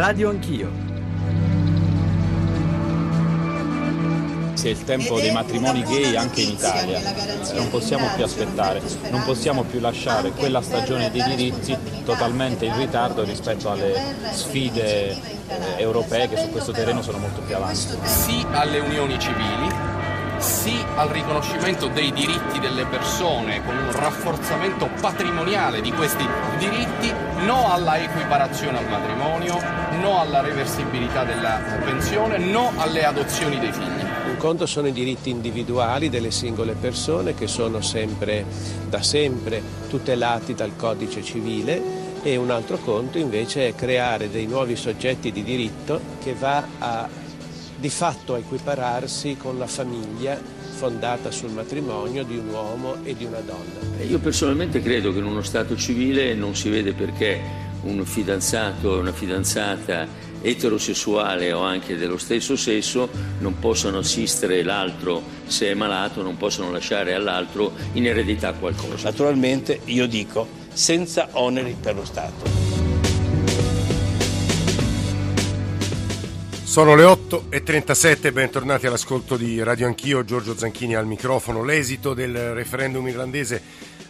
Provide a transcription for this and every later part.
Radio Anch'io. Sia il tempo dei matrimoni gay anche in Italia. Non possiamo più aspettare, non possiamo più lasciare quella stagione dei diritti totalmente in ritardo rispetto alle sfide europee che su questo terreno sono molto più avanti. Sì alle unioni civili, sì al riconoscimento dei diritti delle persone con un rafforzamento patrimoniale di questi diritti, no alla equiparazione al matrimonio, no alla reversibilità della pensione, no alle adozioni dei figli. Un conto sono i diritti individuali delle singole persone che sono sempre, da sempre tutelati dal codice civile e un altro conto invece è creare dei nuovi soggetti di diritto che va a di fatto a equipararsi con la famiglia fondata sul matrimonio di un uomo e di una donna. Io personalmente credo che in uno Stato civile non si vede perché un fidanzato e una fidanzata eterosessuale o anche dello stesso sesso non possano assistere l'altro se è malato, non possono lasciare all'altro in eredità qualcosa. Naturalmente io dico senza oneri per lo Stato. Sono le 8.37, bentornati all'ascolto di Radio Anch'io, Giorgio Zanchini al microfono. L'esito del referendum irlandese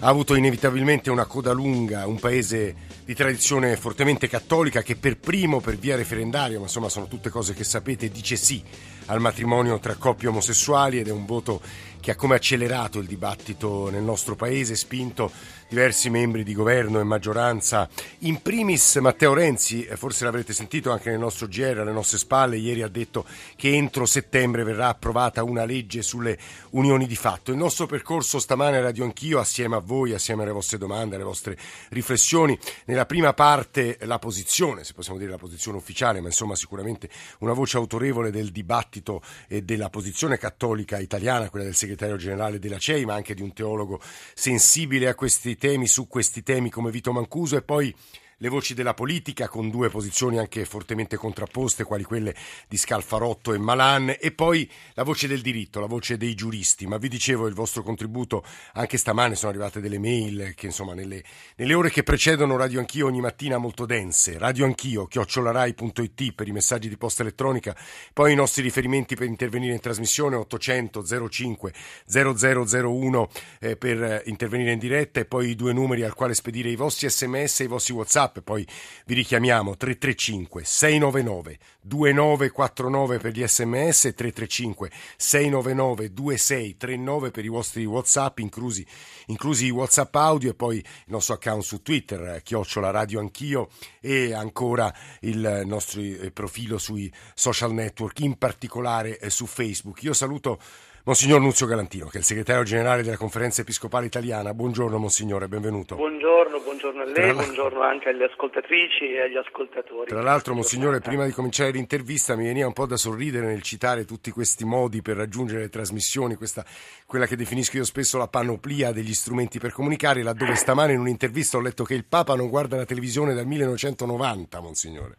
ha avuto inevitabilmente una coda lunga, un paese di tradizione fortemente cattolica che per primo, per via referendaria, ma insomma sono tutte cose che sapete, dice sì al matrimonio tra coppie omosessuali ed è un voto che ha come accelerato il dibattito nel nostro paese, spinto diversi membri di governo e maggioranza, in primis Matteo Renzi, eh, forse l'avrete sentito anche nel nostro GR, alle nostre spalle, ieri ha detto che entro settembre verrà approvata una legge sulle unioni di fatto. Il nostro percorso stamane Radio Anch'io, assieme a voi, assieme alle vostre domande, alle vostre riflessioni, nella prima parte la posizione, se possiamo dire la posizione ufficiale, ma insomma sicuramente una voce autorevole del dibattito e della posizione cattolica italiana, quella del segretario generale della CEI, ma anche di un teologo sensibile a questi temi, su questi temi come Vito Mancuso e poi le voci della politica con due posizioni anche fortemente contrapposte, quali quelle di Scalfarotto e Malan, e poi la voce del diritto, la voce dei giuristi. Ma vi dicevo il vostro contributo, anche stamane sono arrivate delle mail che insomma nelle, nelle ore che precedono Radio Anch'io ogni mattina molto dense, Radio Anch'io, chiocciolarai.it per i messaggi di posta elettronica, poi i nostri riferimenti per intervenire in trasmissione 800 05 0001 eh, per intervenire in diretta. E poi i due numeri al quale spedire i vostri sms e i vostri whatsapp WhatsApp, poi vi richiamiamo 335 699 2949 per gli sms e 335 699 2639 per i vostri WhatsApp, inclusi, inclusi i WhatsApp audio e poi il nostro account su Twitter, chiocciola radio anch'io e ancora il nostro eh, profilo sui social network, in particolare eh, su Facebook. Io saluto Monsignor Nunzio Galantino, che è il segretario generale della Conferenza Episcopale Italiana. Buongiorno Monsignore, benvenuto. Buongiorno, buongiorno a lei, buongiorno anche alle ascoltatrici e agli ascoltatori. Tra l'altro Monsignore, prima di cominciare l'intervista mi veniva un po' da sorridere nel citare tutti questi modi per raggiungere le trasmissioni, questa, quella che definisco io spesso la panoplia degli strumenti per comunicare, laddove stamane in un'intervista ho letto che il Papa non guarda la televisione dal 1990, Monsignore.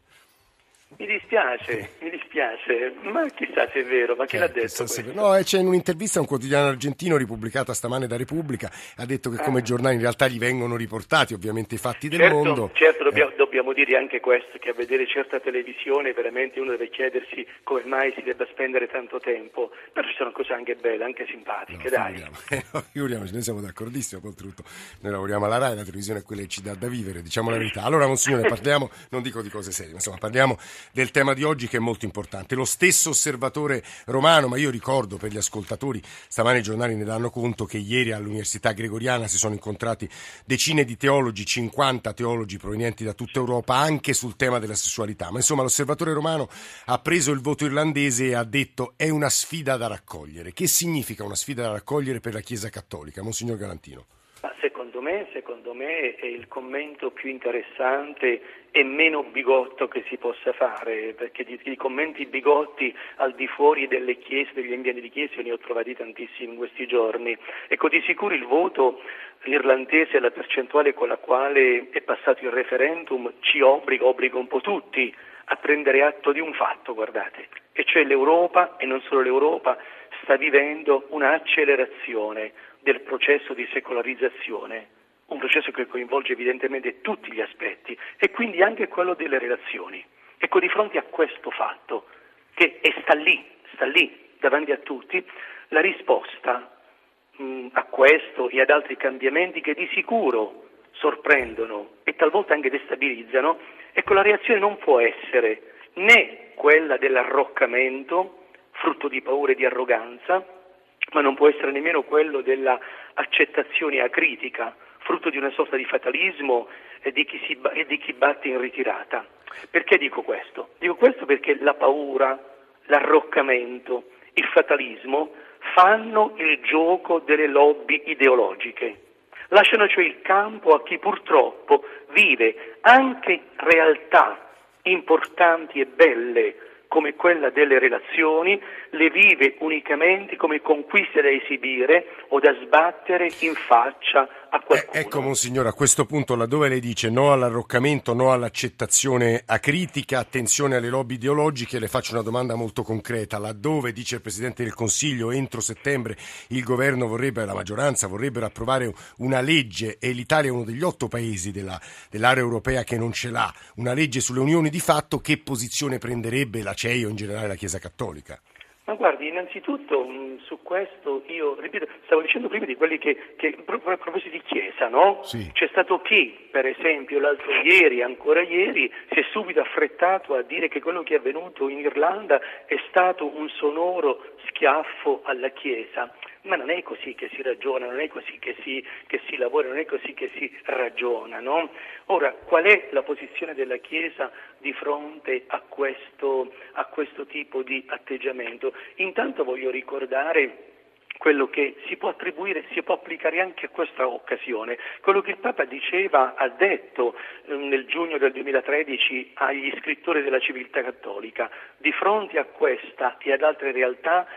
Mi dispiace, mi dispiace, ma chissà se è vero, ma chi eh, l'ha detto? No, eh, c'è in un'intervista un quotidiano argentino ripubblicata stamane da Repubblica, ha detto che ah. come giornali in realtà gli vengono riportati ovviamente i fatti del certo, mondo. Certo, dobbiamo, eh. dobbiamo, dire anche questo, che a vedere certa televisione veramente uno deve chiedersi come mai si debba spendere tanto tempo, però ci sono cose anche belle, anche simpatiche, no, dai. Figuriamoci, noi siamo d'accordissimo, oltretutto noi lavoriamo alla RAI, la televisione è quella che ci dà da vivere, diciamo la verità. Allora, Monsignore, parliamo, non dico di cose serie, ma insomma parliamo del tema di oggi che è molto importante. Lo stesso osservatore romano, ma io ricordo per gli ascoltatori, stamani i giornali ne danno conto che ieri all'Università Gregoriana si sono incontrati decine di teologi, 50 teologi provenienti da tutta Europa, anche sul tema della sessualità. Ma insomma l'osservatore romano ha preso il voto irlandese e ha detto è una sfida da raccogliere. Che significa una sfida da raccogliere per la Chiesa Cattolica? Monsignor Galantino. secondo me, secondo me è il commento più interessante e meno bigotto che si possa fare, perché di, di, commenti bigotti al di fuori delle chiese, degli ambienti di chiesa, ne ho trovati tantissimi in questi giorni. Ecco, di sicuro il voto irlandese, la percentuale con la quale è passato il referendum, ci obbliga, obbliga un po' tutti a prendere atto di un fatto, guardate, e cioè l'Europa, e non solo l'Europa, sta vivendo un'accelerazione del processo di secolarizzazione un processo che coinvolge evidentemente tutti gli aspetti e quindi anche quello delle relazioni. Ecco, di fronte a questo fatto, che sta lì, sta lì davanti a tutti, la risposta mh, a questo e ad altri cambiamenti che di sicuro sorprendono e talvolta anche destabilizzano, ecco la reazione non può essere né quella dell'arroccamento, frutto di paura e di arroganza, ma non può essere nemmeno quello dell'accettazione acritica, frutto di una sorta di fatalismo e di, chi si, e di chi batte in ritirata. Perché dico questo? Dico questo perché la paura, l'arroccamento, il fatalismo fanno il gioco delle lobby ideologiche. Lasciano cioè il campo a chi purtroppo vive anche realtà importanti e belle come quella delle relazioni, le vive unicamente come conquiste da esibire o da sbattere in faccia a qualcuno. Eh, ecco, Monsignore, a questo punto, laddove lei dice no all'arroccamento, no all'accettazione acritica, attenzione alle lobby ideologiche, le faccio una domanda molto concreta. Laddove, dice il Presidente del Consiglio, entro settembre il governo vorrebbe, la maggioranza vorrebbero approvare una legge e l'Italia è uno degli otto paesi della, dell'area europea che non ce l'ha, una legge sulle unioni di fatto, che posizione prenderebbe la CEI o in generale la Chiesa Cattolica? Ma guardi, innanzitutto mh, su questo io, ripeto, stavo dicendo prima di quelli che, che a proposito di Chiesa, no? Sì. C'è stato chi, per esempio, l'altro ieri, ancora ieri, si è subito affrettato a dire che quello che è avvenuto in Irlanda è stato un sonoro schiaffo alla Chiesa. Ma non è così che si ragiona, non è così che si, che si lavora, non è così che si ragiona. No? Ora, qual è la posizione della Chiesa di fronte a questo, a questo tipo di atteggiamento? Intanto voglio ricordare quello che si può attribuire, si può applicare anche a questa occasione. Quello che il Papa diceva, ha detto eh, nel giugno del 2013 agli scrittori della civiltà cattolica, di fronte a questa e ad altre realtà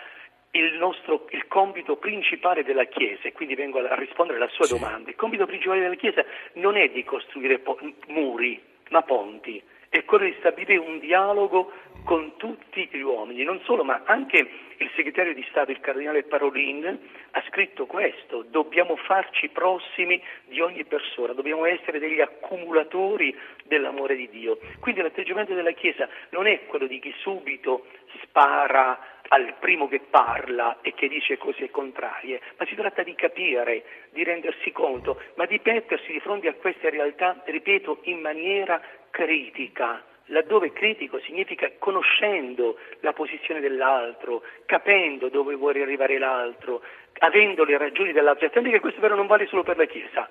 il, nostro, il compito principale della Chiesa, e quindi vengo a rispondere alla sua sì. domanda, il compito principale della Chiesa non è di costruire po- muri, ma ponti, è quello di stabilire un dialogo con tutti gli uomini, non solo, ma anche il segretario di Stato, il cardinale Parolin, ha scritto questo, dobbiamo farci prossimi di ogni persona, dobbiamo essere degli accumulatori dell'amore di Dio. Quindi l'atteggiamento della Chiesa non è quello di chi subito spara al primo che parla e che dice cose contrarie, ma si tratta di capire, di rendersi conto, ma di mettersi di fronte a queste realtà, ripeto, in maniera critica. Laddove critico significa conoscendo la posizione dell'altro, capendo dove vuole arrivare l'altro, avendo le ragioni dell'altro. Attenti che questo però non vale solo per la Chiesa,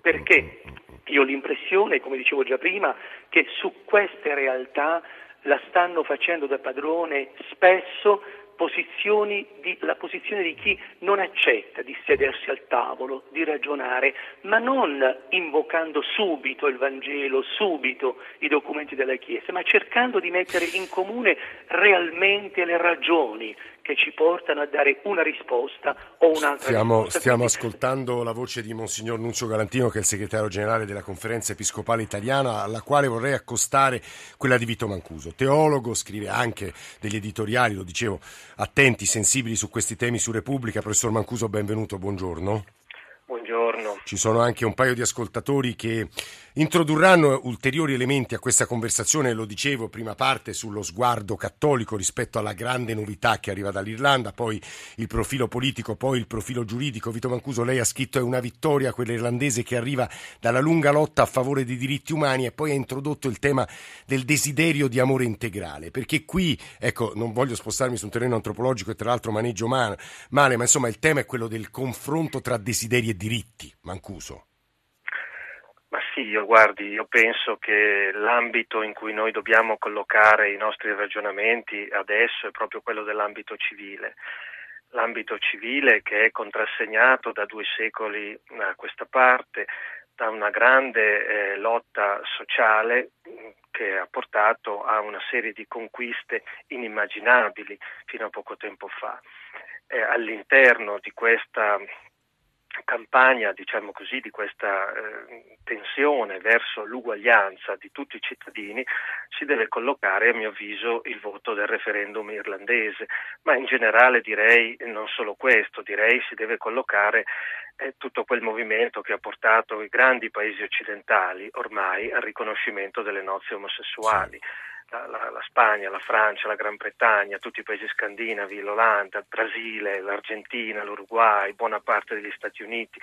perché io ho l'impressione, come dicevo già prima, che su queste realtà la stanno facendo da padrone spesso di, la posizione di chi non accetta di sedersi al tavolo, di ragionare, ma non invocando subito il Vangelo, subito i documenti della Chiesa, ma cercando di mettere in comune realmente le ragioni che ci portano a dare una risposta o un'altra stiamo, risposta. Stiamo ascoltando la voce di Monsignor Nunzio Galantino, che è il segretario generale della Conferenza Episcopale Italiana, alla quale vorrei accostare quella di Vito Mancuso. Teologo, scrive anche degli editoriali, lo dicevo, attenti, sensibili su questi temi su Repubblica. Professor Mancuso, benvenuto, buongiorno. Buongiorno. Ci sono anche un paio di ascoltatori che introdurranno ulteriori elementi a questa conversazione, lo dicevo, prima parte sullo sguardo cattolico rispetto alla grande novità che arriva dall'Irlanda, poi il profilo politico, poi il profilo giuridico. Vito Mancuso, lei ha scritto è una vittoria quella irlandese che arriva dalla lunga lotta a favore dei diritti umani e poi ha introdotto il tema del desiderio di amore integrale, perché qui, ecco, non voglio spostarmi su un terreno antropologico e tra l'altro maneggio male, ma insomma il tema è quello del confronto tra desideri e diritti, Mancuso. Sì, io guardi, io penso che l'ambito in cui noi dobbiamo collocare i nostri ragionamenti adesso è proprio quello dell'ambito civile. L'ambito civile che è contrassegnato da due secoli a questa parte da una grande eh, lotta sociale che ha portato a una serie di conquiste inimmaginabili fino a poco tempo fa. Eh, all'interno di questa campagna, diciamo così, di questa eh, tensione verso l'uguaglianza di tutti i cittadini, si deve collocare, a mio avviso, il voto del referendum irlandese, ma in generale direi non solo questo, direi si deve collocare è tutto quel movimento che ha portato i grandi paesi occidentali ormai al riconoscimento delle nozze omosessuali. Sì. La, la, la, Spagna, la Francia, la Gran Bretagna, tutti i paesi scandinavi, l'Olanda, il Brasile, l'Argentina, l'Uruguay, buona parte degli Stati Uniti.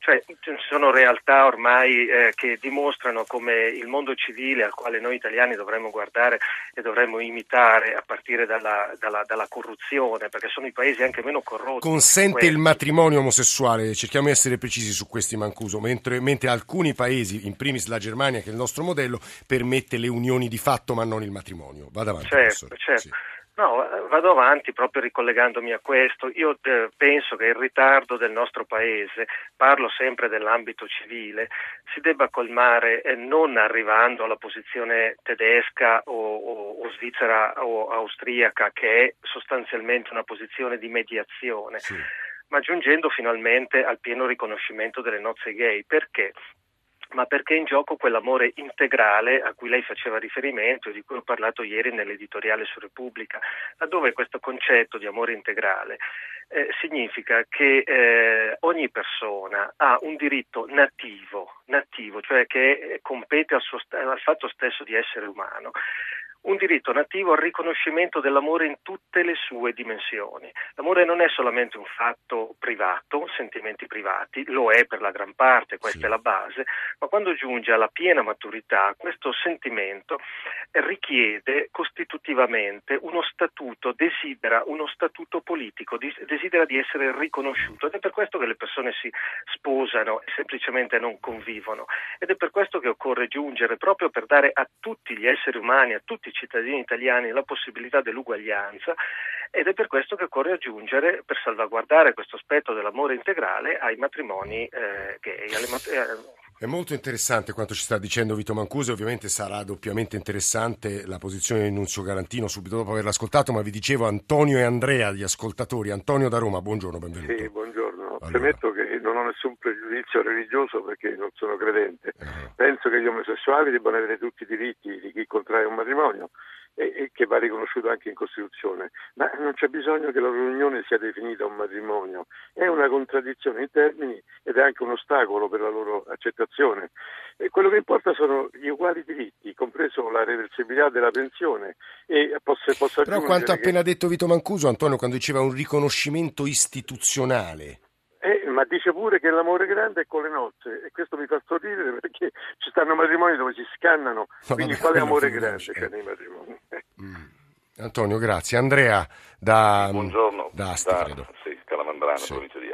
Cioè, sono realtà ormai eh, che dimostrano come il mondo civile al quale noi italiani dovremmo guardare e dovremmo imitare a partire dalla, dalla, dalla corruzione, perché sono i paesi anche meno corrotti. Consente il matrimonio omosessuale, cerchiamo di essere precisi su questi Mancuso, mentre, mentre alcuni paesi, in primis la Germania che è il nostro modello, permette le unioni di fatto ma non il matrimonio. Vada avanti. Certo, certo. Sì. No, vado avanti proprio ricollegandomi a questo. Io eh, penso che il ritardo del nostro Paese, parlo sempre dell'ambito civile, si debba colmare eh, non arrivando alla posizione tedesca o, o, o, svizzera o austriaca, che è sostanzialmente una posizione di mediazione. Sì ma giungendo finalmente al pieno riconoscimento delle nozze gay. Perché? Ma perché è in gioco quell'amore integrale a cui lei faceva riferimento e di cui ho parlato ieri nell'editoriale su Repubblica, laddove questo concetto di amore integrale eh, significa che eh, ogni persona ha un diritto nativo, nativo cioè che compete al, suo, al fatto stesso di essere umano un diritto nativo al riconoscimento dell'amore in tutte le sue dimensioni. L'amore non è solamente un fatto privato, sentimenti privati, lo è per la gran parte, questa sì. è la base, ma quando giunge alla piena maturità questo sentimento richiede costitutivamente uno statuto, desidera uno statuto politico, desidera di essere riconosciuto ed è per questo che le persone si sposano e semplicemente non convivono ed è per questo che occorre giungere proprio per dare a tutti gli esseri umani, a tutti i cittadini italiani la possibilità dell'uguaglianza ed è per questo che occorre aggiungere, per salvaguardare questo aspetto dell'amore integrale, ai matrimoni eh, gay. Mat- eh. è molto interessante quanto ci sta dicendo Vito Mancuso, ovviamente sarà doppiamente interessante la posizione di Nunzio Garantino subito dopo averla ascoltato, ma vi dicevo Antonio e Andrea, gli ascoltatori. Antonio da Roma, buongiorno, benvenuto. Sì, buongiorno. Allora. Premetto che non ho nessun pregiudizio religioso perché non sono credente. Uh-huh. Penso che gli omosessuali debbano avere tutti i diritti di chi contrae un matrimonio e, e, che va riconosciuto anche in Costituzione, ma non c'è bisogno che la loro unione sia definita un matrimonio, è una contraddizione in termini ed è anche un ostacolo per la loro accettazione. E quello che importa sono gli uguali diritti, compreso la reversibilità della pensione. E posso, posso Però quanto ha che... appena detto Vito Mancuso, Antonio, quando diceva un riconoscimento istituzionale ma dice pure che l'amore grande è con le nozze e questo mi fa sorridere perché ci stanno matrimoni dove si scannano, ma quindi vabbè, quale amore grande c'è nei matrimoni? Mm. Antonio, grazie. Andrea da, Buongiorno, da Asti, da, credo. Sì, Calamandrano, sì. provincia di.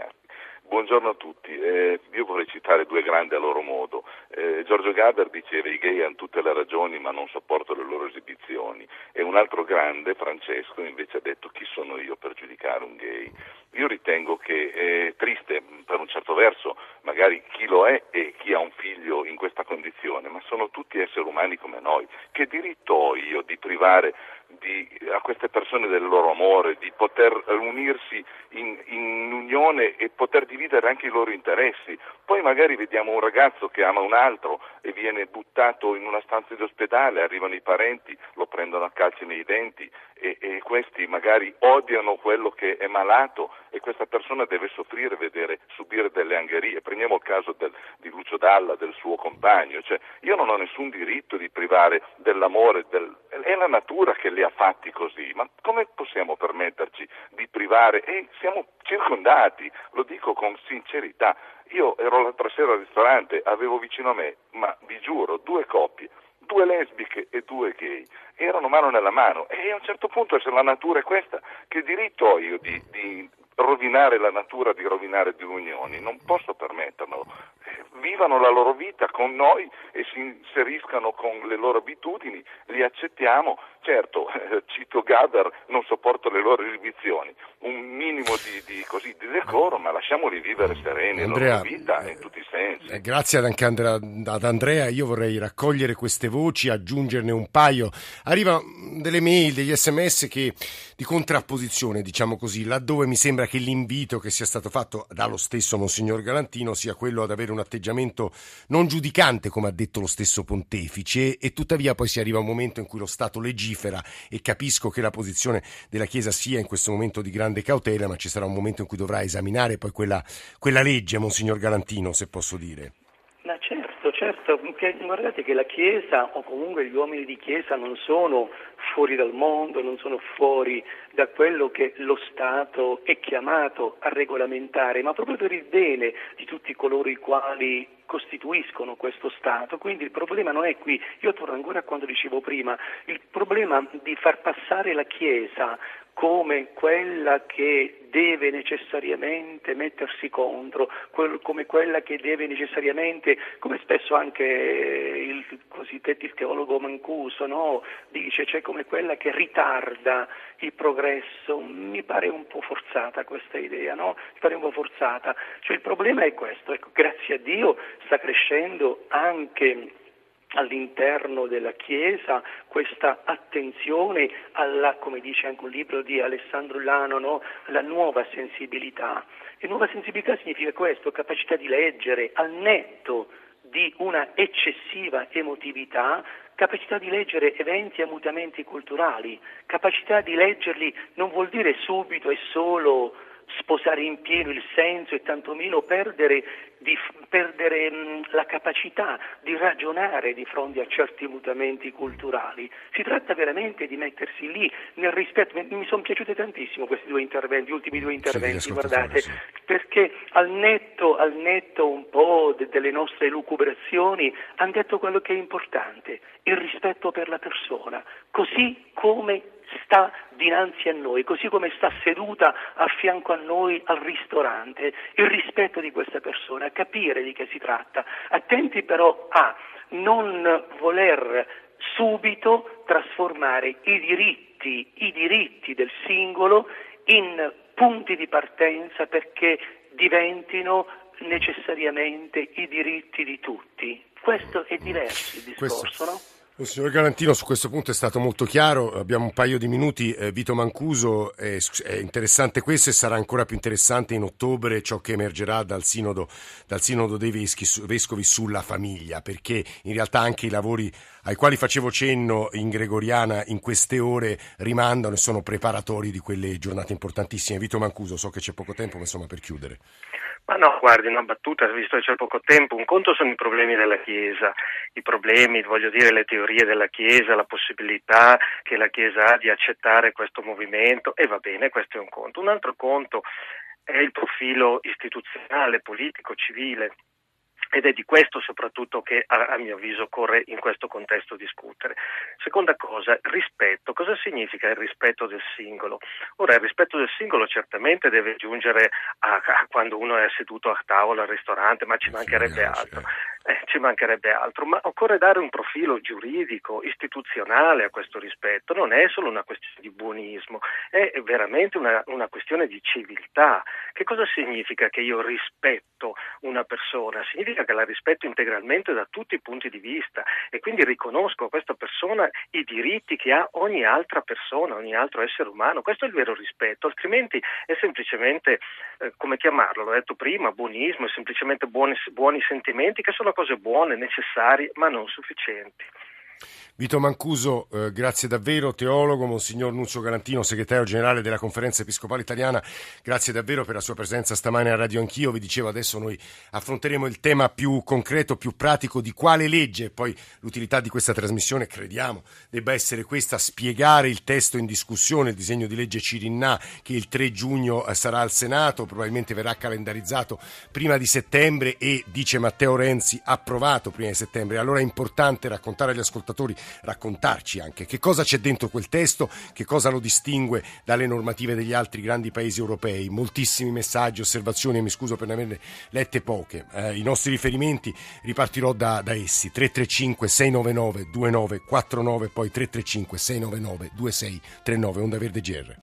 Buongiorno a tutti, eh, io vorrei citare due grandi a loro modo. Eh, Giorgio Gaber diceva i gay hanno tutte le ragioni ma non sopporto le loro esibizioni e un altro grande, Francesco, invece ha detto chi sono io per giudicare un gay. Io ritengo che è triste per un certo verso magari chi lo è e chi ha un figlio in questa condizione, ma sono tutti esseri umani come noi. Che diritto ho io di privare di, a queste persone del loro amore, di poter unirsi in, in, unione e poter dividere anche i loro interessi. Poi magari vediamo un ragazzo che ama un altro e viene buttato in una stanza di ospedale, arrivano i parenti, lo prendono a calci nei denti e, e questi magari odiano quello che è malato e questa persona deve soffrire, vedere, subire delle angherie. Prendiamo il caso del, di Lucio Dalla, del suo compagno, cioè, io non ho nessun diritto di privare dell'amore, del, è la natura che li ha fatti così, ma come possiamo permetterci di privare? E siamo circondati, lo dico con sincerità. Io ero l'altra sera al ristorante, avevo vicino a me, ma vi giuro, due coppie due lesbiche e due gay erano mano nella mano e a un certo punto se la natura è questa che diritto ho io di, di rovinare la natura, di rovinare due unioni, non posso permetterlo. Eh, vivano la loro vita con noi e si inseriscano con le loro abitudini, li accettiamo. Certo, eh, cito Gaber, non sopporto le loro esibizioni, un minimo di, di, così, di decoro, ma lasciamoli vivere sereni Andrea, la loro vita in tutti i sensi. Eh, grazie ad, anche Andrea, ad Andrea, io vorrei raccogliere queste voci, aggiungerne un paio. Arrivano delle mail, degli sms che, di contrapposizione, diciamo così, laddove mi sembra che l'invito che sia stato fatto dallo stesso Monsignor Galantino sia quello ad avere un atteggiamento non giudicante, come ha detto lo stesso pontefice, e tuttavia poi si arriva a un momento in cui lo Stato legifera e capisco che la posizione della Chiesa sia in questo momento di grande cautela, ma ci sarà un momento in cui dovrà esaminare poi quella, quella legge, Monsignor Galantino, se posso dire. Ma certo, certo, guardate che la Chiesa o comunque gli uomini di Chiesa non sono fuori dal mondo, non sono fuori da quello che lo Stato è chiamato a regolamentare, ma proprio per il bene di tutti coloro i quali costituiscono questo Stato. Quindi il problema non è qui, io torno ancora a quanto dicevo prima, il problema di far passare la Chiesa come quella che deve necessariamente mettersi contro, come quella che deve necessariamente, come spesso anche il cosiddetto teologo Mancuso no? dice, cioè come quella che ritarda il progresso, mi pare un po' forzata questa idea, no? mi pare un po' forzata, cioè il problema è questo, ecco, grazie a Dio sta crescendo anche all'interno della Chiesa questa attenzione alla, come dice anche un libro di Alessandro Lano, no? alla nuova sensibilità. E nuova sensibilità significa questo, capacità di leggere al netto di una eccessiva emotività, capacità di leggere eventi e mutamenti culturali, capacità di leggerli non vuol dire subito e solo sposare in pieno il senso e tantomeno perdere, di, perdere mh, la capacità di ragionare di fronte a certi mutamenti culturali. Si tratta veramente di mettersi lì nel rispetto. Mi, sono piaciuti tantissimo questi due interventi, gli ultimi due interventi, sì, guardate, sì. perché al netto, al netto un po' de, delle nostre lucubrazioni hanno detto quello che è importante, il rispetto per la persona, così come sta dinanzi a noi, così come sta seduta a fianco a noi al ristorante, il rispetto di questa persona, capire di che si tratta, attenti però a non voler subito trasformare i diritti, i diritti del singolo in punti di partenza perché diventino necessariamente i diritti di tutti. Questo è diverso il discorso, Questo... no? Il signor Galantino su questo punto è stato molto chiaro, abbiamo un paio di minuti, eh, Vito Mancuso, è, è, interessante questo e sarà ancora più interessante in ottobre ciò che emergerà dal sinodo, dal sinodo dei veschi, vescovi sulla famiglia, perché in realtà anche i lavori ai quali facevo cenno in Gregoriana in queste ore rimandano e sono preparatori di quelle giornate importantissime. Vito Mancuso, so che c'è poco tempo, ma insomma per chiudere. Ma no, guardi, una battuta, visto che c'è poco tempo, un conto sono i problemi della Chiesa, i problemi, voglio dire, le teorie della Chiesa, la possibilità che la Chiesa ha di accettare questo movimento, e va bene, questo è un conto. Un altro conto è il profilo istituzionale, politico, civile ed è di questo soprattutto che a, a, mio avviso occorre in questo contesto discutere. Seconda cosa, rispetto. Cosa significa il rispetto del singolo? Ora, il rispetto del singolo certamente deve giungere a, a quando uno è seduto a tavola al ristorante, ma ci mancherebbe altro. Eh, ci mancherebbe altro, ma occorre dare un profilo giuridico, istituzionale a questo rispetto, non è solo una questione di buonismo, è veramente una, una questione di civiltà. Che cosa significa che io rispetto una persona? Significa che la rispetto integralmente da tutti i punti di vista e quindi riconosco a questa persona i diritti che ha ogni altra persona, ogni altro essere umano. Questo è il vero rispetto, altrimenti è semplicemente, eh, come chiamarlo, l'ho detto prima, buonismo, è semplicemente buoni, buoni sentimenti che sono cose buone, necessarie, ma non sufficienti. Vito Mancuso, eh, grazie davvero, teologo, Monsignor Nunzio Galantino, segretario generale della Conferenza Episcopale Italiana, grazie davvero per la sua presenza stamane a Radio Anch'io. Vi dicevo adesso noi affronteremo il tema più concreto, più pratico di quale legge, poi l'utilità di questa trasmissione crediamo debba essere questa, spiegare il testo in discussione, il disegno di legge Cirinna che il 3 giugno eh, sarà al Senato, probabilmente verrà calendarizzato prima di settembre e, dice Matteo Renzi, approvato prima di settembre. Allora è importante raccontare agli ascoltatori raccontarci anche che cosa c'è dentro quel testo, che cosa lo distingue dalle normative degli altri grandi paesi europei. Moltissimi messaggi, osservazioni, e mi scuso per ne averne lette poche. Eh, I nostri riferimenti ripartirò da, da essi. 335 699 2949, poi 335 699 2639, Onda Verde GR.